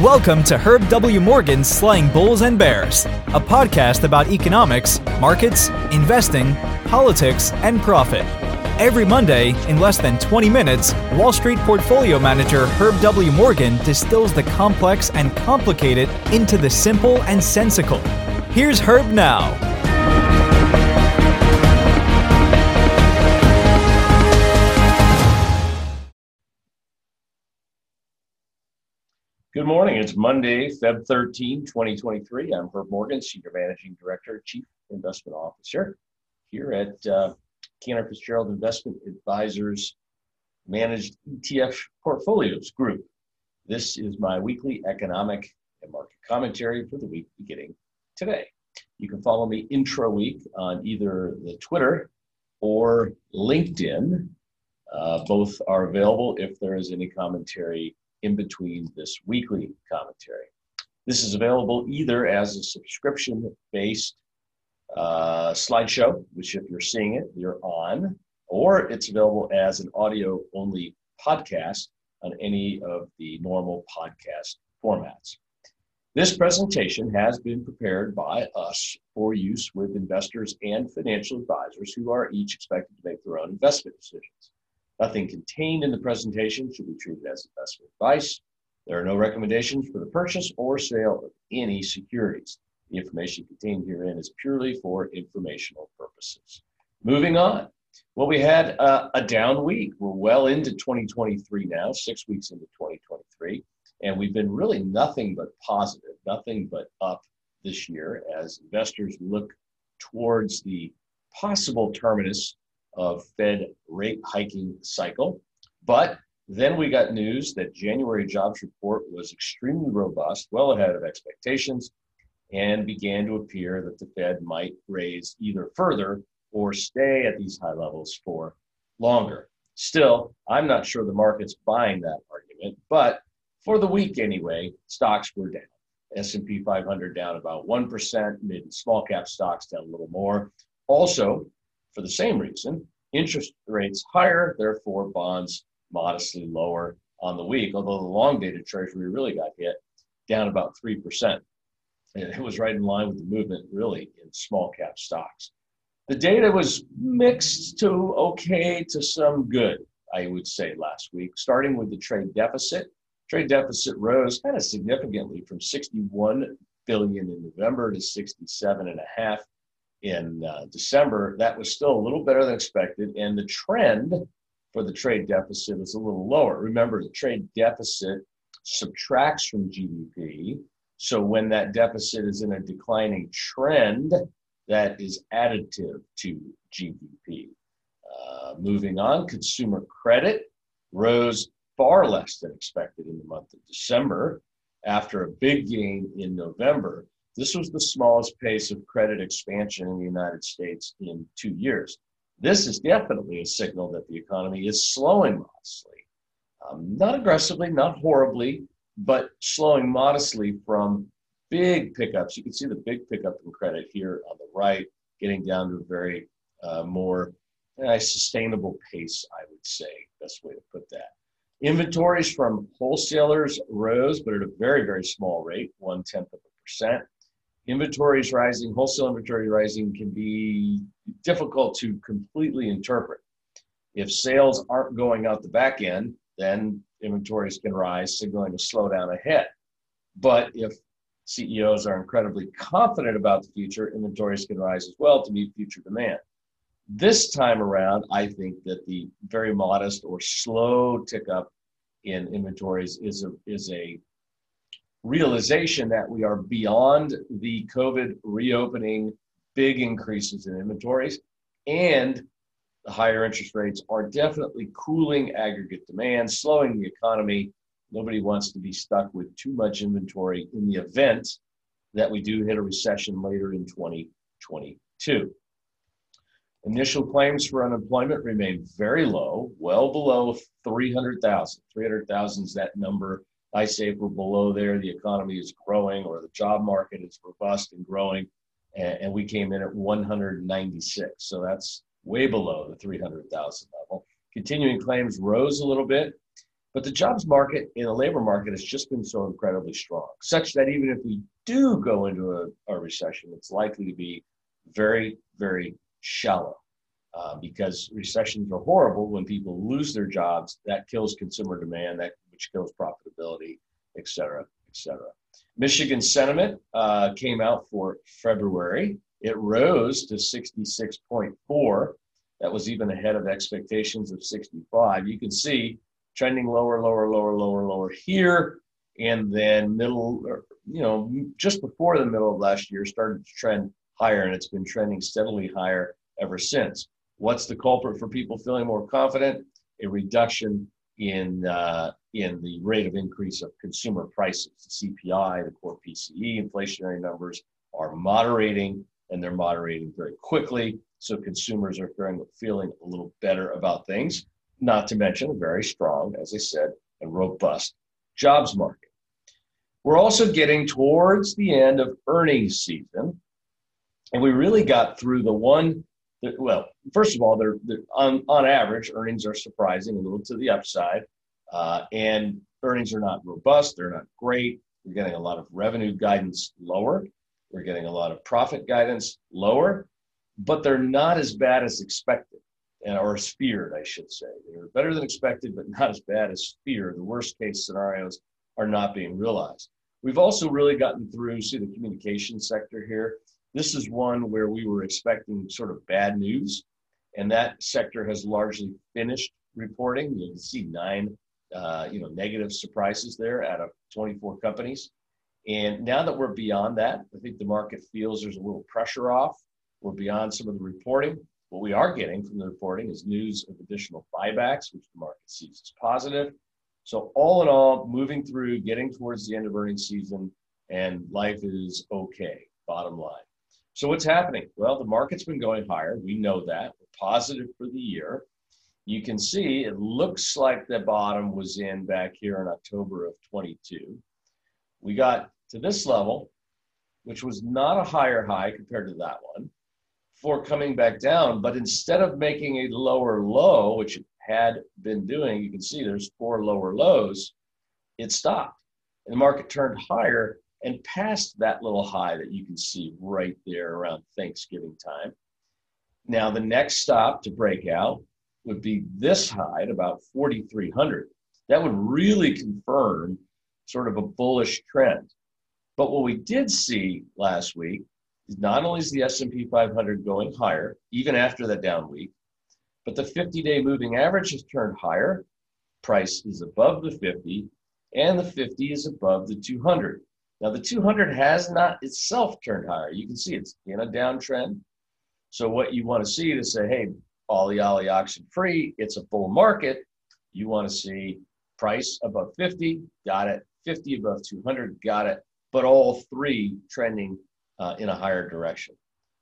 Welcome to Herb W. Morgan's Slaying Bulls and Bears, a podcast about economics, markets, investing, politics, and profit. Every Monday, in less than 20 minutes, Wall Street portfolio manager Herb W. Morgan distills the complex and complicated into the simple and sensical. Here's Herb now. Good morning. It's Monday, Feb 13, 2023. I'm Herb Morgan, Senior Managing Director, Chief Investment Officer here at uh, Cantor Fitzgerald Investment Advisors Managed ETF Portfolios Group. This is my weekly economic and market commentary for the week beginning today. You can follow me intra week on either the Twitter or LinkedIn. Uh, both are available if there is any commentary in between this weekly commentary. This is available either as a subscription based uh, slideshow, which if you're seeing it, you're on, or it's available as an audio only podcast on any of the normal podcast formats. This presentation has been prepared by us for use with investors and financial advisors who are each expected to make their own investment decisions. Nothing contained in the presentation should be treated as investment advice. There are no recommendations for the purchase or sale of any securities. The information contained herein is purely for informational purposes. Moving on. Well, we had uh, a down week. We're well into 2023 now, six weeks into 2023, and we've been really nothing but positive, nothing but up this year as investors look towards the possible terminus of Fed rate hiking cycle. But then we got news that January jobs report was extremely robust, well ahead of expectations, and began to appear that the Fed might raise either further or stay at these high levels for longer. Still, I'm not sure the market's buying that argument, but for the week anyway, stocks were down. S&P 500 down about 1%, mid and small cap stocks down a little more. Also, for the same reason, interest rates higher, therefore bonds modestly lower on the week, although the long dated treasury really got hit down about 3%. And it was right in line with the movement, really, in small cap stocks. The data was mixed to okay to some good, I would say, last week, starting with the trade deficit. Trade deficit rose kind of significantly from 61 billion in November to 67 and a half in uh, December, that was still a little better than expected. And the trend for the trade deficit is a little lower. Remember, the trade deficit subtracts from GDP. So when that deficit is in a declining trend, that is additive to GDP. Uh, moving on, consumer credit rose far less than expected in the month of December after a big gain in November. This was the smallest pace of credit expansion in the United States in two years. This is definitely a signal that the economy is slowing modestly. Um, not aggressively, not horribly, but slowing modestly from big pickups. You can see the big pickup in credit here on the right, getting down to a very uh, more uh, sustainable pace, I would say. Best way to put that. Inventories from wholesalers rose, but at a very, very small rate, one tenth of a percent inventories rising, wholesale inventory rising can be difficult to completely interpret. If sales aren't going out the back end, then inventories can rise, signaling a slowdown ahead. But if CEOs are incredibly confident about the future, inventories can rise as well to meet future demand. This time around, I think that the very modest or slow tick up in inventories is a, is a realization that we are beyond the COVID reopening big increases in inventories and the higher interest rates are definitely cooling aggregate demand, slowing the economy. Nobody wants to be stuck with too much inventory in the event that we do hit a recession later in 2022. Initial claims for unemployment remain very low, well below 300,000. 300,000 is that number I say if we're below there, the economy is growing or the job market is robust and growing. And, and we came in at 196. So that's way below the 300,000 level. Continuing claims rose a little bit. But the jobs market and the labor market has just been so incredibly strong, such that even if we do go into a, a recession, it's likely to be very, very shallow. Uh, because recessions are horrible when people lose their jobs. That kills consumer demand, that which kills profitability, et cetera, et cetera. Michigan sentiment uh, came out for February. It rose to 66.4. That was even ahead of expectations of 65. You can see trending lower, lower, lower, lower, lower here. And then middle, you know, just before the middle of last year, started to trend higher, and it's been trending steadily higher ever since. What's the culprit for people feeling more confident? A reduction in uh, in the rate of increase of consumer prices. The CPI, the core PCE, inflationary numbers are moderating, and they're moderating very quickly. So consumers are feeling, a little better about things. Not to mention a very strong, as I said, and robust jobs market. We're also getting towards the end of earnings season, and we really got through the one well, first of all, they're, they're, on, on average, earnings are surprising a little to the upside, uh, and earnings are not robust. They're not great. We're getting a lot of revenue guidance lower. We're getting a lot of profit guidance lower, but they're not as bad as expected, or as feared, I should say. They're better than expected, but not as bad as feared. The worst case scenarios are not being realized. We've also really gotten through, see the communication sector here. This is one where we were expecting sort of bad news, and that sector has largely finished reporting. You can see nine, uh, you know, negative surprises there out of 24 companies. And now that we're beyond that, I think the market feels there's a little pressure off. We're beyond some of the reporting. What we are getting from the reporting is news of additional buybacks, which the market sees as positive. So all in all, moving through, getting towards the end of earnings season, and life is okay. Bottom line. So what's happening? Well, the market's been going higher. We know that. We're positive for the year. You can see it looks like the bottom was in back here in October of 22. We got to this level, which was not a higher high compared to that one, for coming back down. But instead of making a lower low, which it had been doing, you can see there's four lower lows, it stopped. And the market turned higher and past that little high that you can see right there around Thanksgiving time. Now, the next stop to break out would be this high at about 4,300. That would really confirm sort of a bullish trend. But what we did see last week is not only is the S&P 500 going higher, even after that down week, but the 50-day moving average has turned higher. Price is above the 50, and the 50 is above the 200. Now, the 200 has not itself turned higher. You can see it's in a downtrend. So, what you want to see to say, hey, ollie ollie oxen free, it's a bull market, you want to see price above 50, got it, 50 above 200, got it, but all three trending uh, in a higher direction.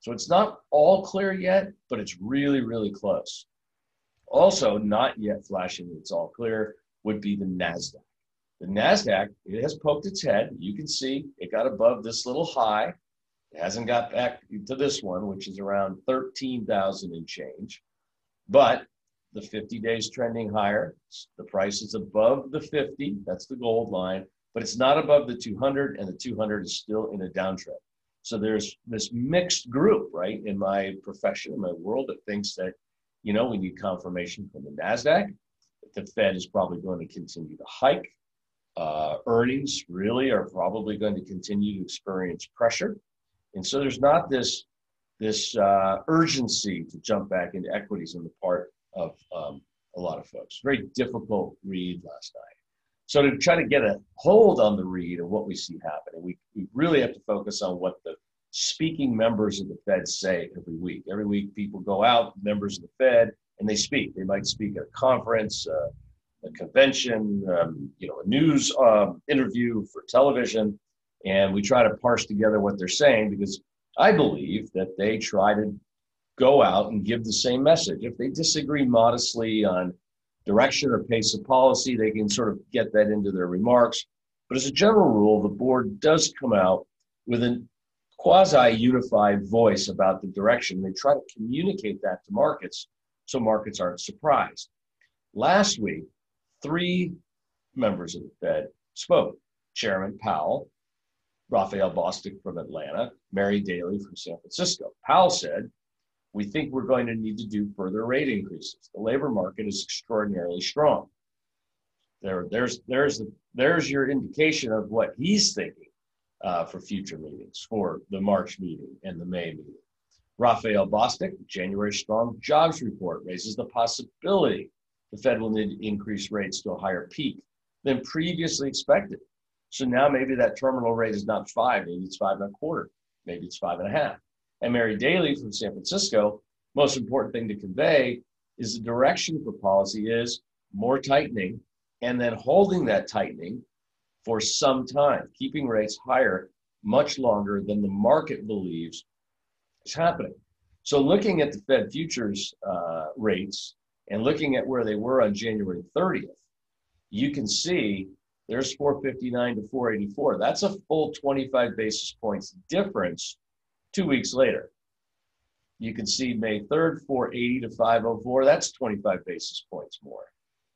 So, it's not all clear yet, but it's really, really close. Also, not yet flashing it's all clear would be the NASDAQ. The NASDAQ, it has poked its head. You can see it got above this little high. It hasn't got back to this one, which is around 13,000 and change. But the 50 days trending higher. The price is above the 50. That's the gold line, but it's not above the 200, and the 200 is still in a downtrend. So there's this mixed group, right, in my profession, in my world, that thinks that, you know, we need confirmation from the NASDAQ. The Fed is probably going to continue to hike uh, earnings really are probably going to continue to experience pressure. And so there's not this, this uh, urgency to jump back into equities on the part of um, a lot of folks. Very difficult read last night. So to try to get a hold on the read of what we see happening, we, we really have to focus on what the speaking members of the Fed say every week. Every week, people go out, members of the Fed, and they speak. They might speak at a conference, uh, a convention, um, you know, a news uh, interview for television, and we try to parse together what they're saying because I believe that they try to go out and give the same message. If they disagree modestly on direction or pace of policy, they can sort of get that into their remarks. But as a general rule, the board does come out with a quasi unified voice about the direction. They try to communicate that to markets so markets aren't surprised. Last week, three members of the Fed spoke. Chairman Powell, Raphael Bostic from Atlanta, Mary Daly from San Francisco. Powell said, We think we're going to need to do further rate increases. The labor market is extraordinarily strong. There, there's, there's, the, there's your indication of what he's thinking uh, for future meetings, for the March meeting and the May meeting. Raphael Bostic, January strong jobs report raises the possibility the Fed will need to increase rates to a higher peak than previously expected. So now maybe that terminal rate is not five, maybe it's five and a quarter, maybe it's five and a half. And Mary Daly from San Francisco, most important thing to convey is the direction for policy is more tightening and then holding that tightening for some time, keeping rates higher much longer than the market believes is happening. So, looking at the Fed futures uh, rates and looking at where they were on January 30th, you can see there's 459 to 484. That's a full 25 basis points difference two weeks later. You can see May 3rd, 480 to 504. That's 25 basis points more.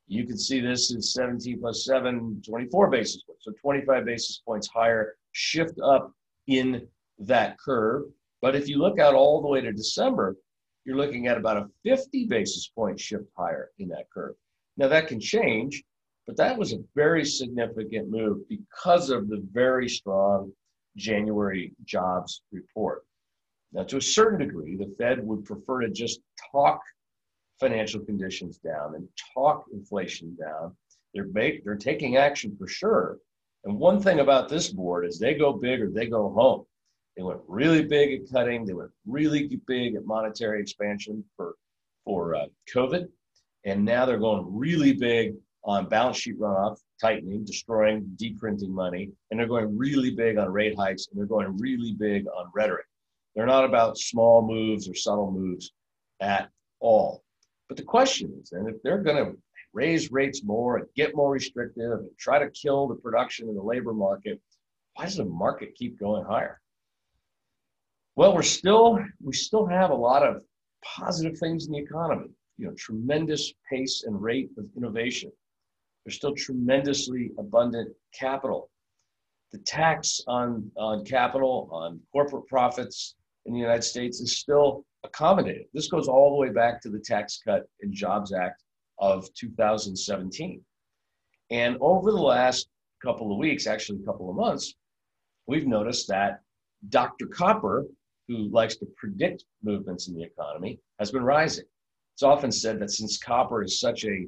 You can see this is 17 plus 7, 24 basis points. So 25 basis points higher shift up in that curve. But if you look out all the way to December, you're looking at about a 50 basis point shift higher in that curve. Now that can change, but that was a very significant move because of the very strong January jobs report. Now, to a certain degree, the Fed would prefer to just talk financial conditions down and talk inflation down. They're, make, they're taking action for sure. And one thing about this board is they go big or they go home. They went really big at cutting. They went really big at monetary expansion for for uh, COVID, and now they're going really big on balance sheet runoff, tightening, destroying, deprinting money, and they're going really big on rate hikes, and they're going really big on rhetoric. They're not about small moves or subtle moves at all. But the question is, and if they're going to raise rates more and get more restrictive and try to kill the production in the labor market, why does the market keep going higher? Well, we're still we still have a lot of positive things in the economy. You know, tremendous pace and rate of innovation. There's still tremendously abundant capital. The tax on, on capital, on corporate profits in the United States is still accommodated. This goes all the way back to the Tax Cut and Jobs Act of 2017. And over the last couple of weeks, actually a couple of months, we've noticed that Dr. Copper, who likes to predict movements in the economy, has been rising. It's often said that since copper is such a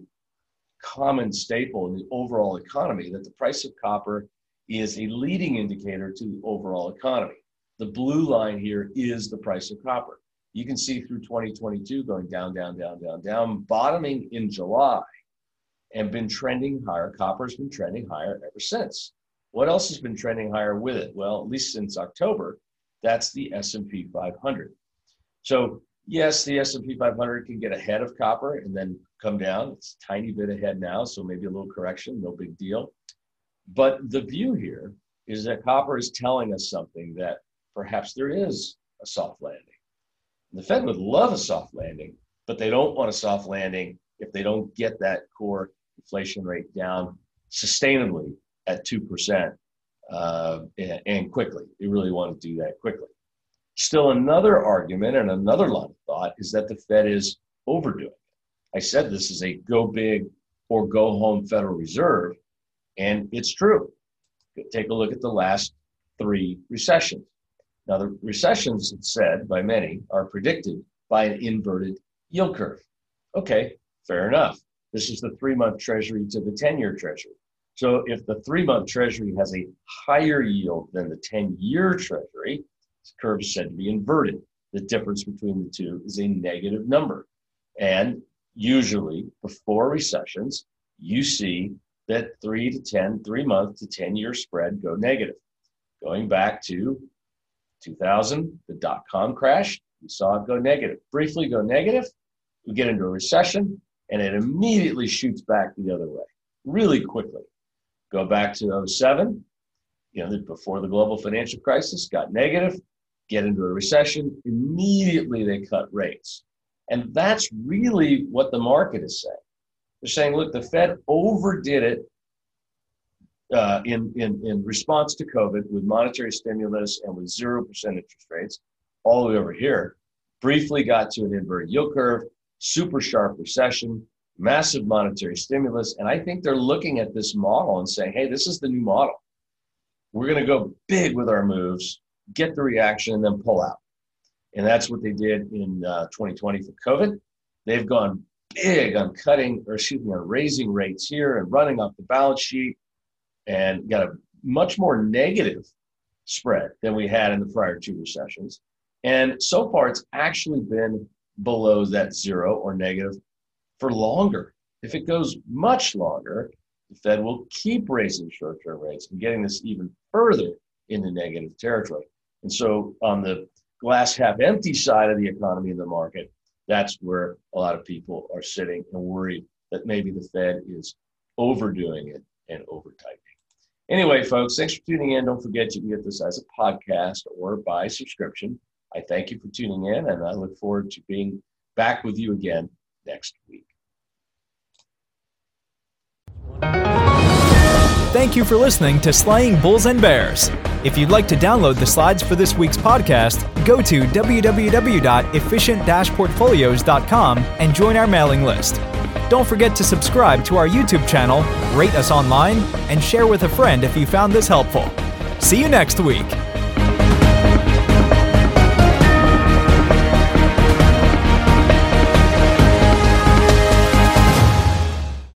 common staple in the overall economy, that the price of copper is a leading indicator to the overall economy. The blue line here is the price of copper. You can see through 2022 going down, down, down, down, down, bottoming in July and been trending higher. Copper's been trending higher ever since. What else has been trending higher with it? Well, at least since October, that's the S&P 500. So yes, the S&P 500 can get ahead of copper and then come down. It's a tiny bit ahead now, so maybe a little correction, no big deal. But the view here is that copper is telling us something that perhaps there is a soft landing. The Fed would love a soft landing, but they don't want a soft landing if they don't get that core inflation rate down sustainably at 2% uh, and, and quickly. They really want to do that quickly. Still, another argument and another line of thought is that the Fed is overdoing. I said this is a go big or go home Federal Reserve, and it's true. Take a look at the last three recessions. Now, the recessions, it's said by many, are predicted by an inverted yield curve. Okay, fair enough. This is the three month treasury to the 10 year treasury. So if the three month treasury has a higher yield than the 10 year treasury, the curve is said to be inverted. The difference between the two is a negative number. And usually before recessions, you see that three to 10, three month to 10 year spread go negative. Going back to 2000, the dot com crash, we saw it go negative. Briefly go negative, we get into a recession, and it immediately shoots back the other way really quickly. Go back to 07, you know, before the global financial crisis, got negative, get into a recession, immediately they cut rates. And that's really what the market is saying. They're saying, look, the Fed overdid it uh, in, in, in response to COVID with monetary stimulus and with 0% interest rates, all the way over here, briefly got to an inverted yield curve, super sharp recession, massive monetary stimulus. And I think they're looking at this model and saying, hey, this is the new model. We're going to go big with our moves, get the reaction, and then pull out. And that's what they did in uh, 2020 for COVID. They've gone big on cutting, or excuse me, on raising rates here and running up the balance sheet and got a much more negative spread than we had in the prior two recessions. And so far, it's actually been below that zero or negative for longer. If it goes much longer, the Fed will keep raising short term rates and getting this even further into negative territory. And so, on the glass half empty side of the economy and the market, that's where a lot of people are sitting and worried that maybe the Fed is overdoing it and over tightening. Anyway, folks, thanks for tuning in. Don't forget you can get this as a podcast or by subscription. I thank you for tuning in, and I look forward to being back with you again next week. Thank you for listening to Slaying Bulls and Bears. If you'd like to download the slides for this week's podcast, go to www.efficient-portfolios.com and join our mailing list. Don't forget to subscribe to our YouTube channel, rate us online, and share with a friend if you found this helpful. See you next week.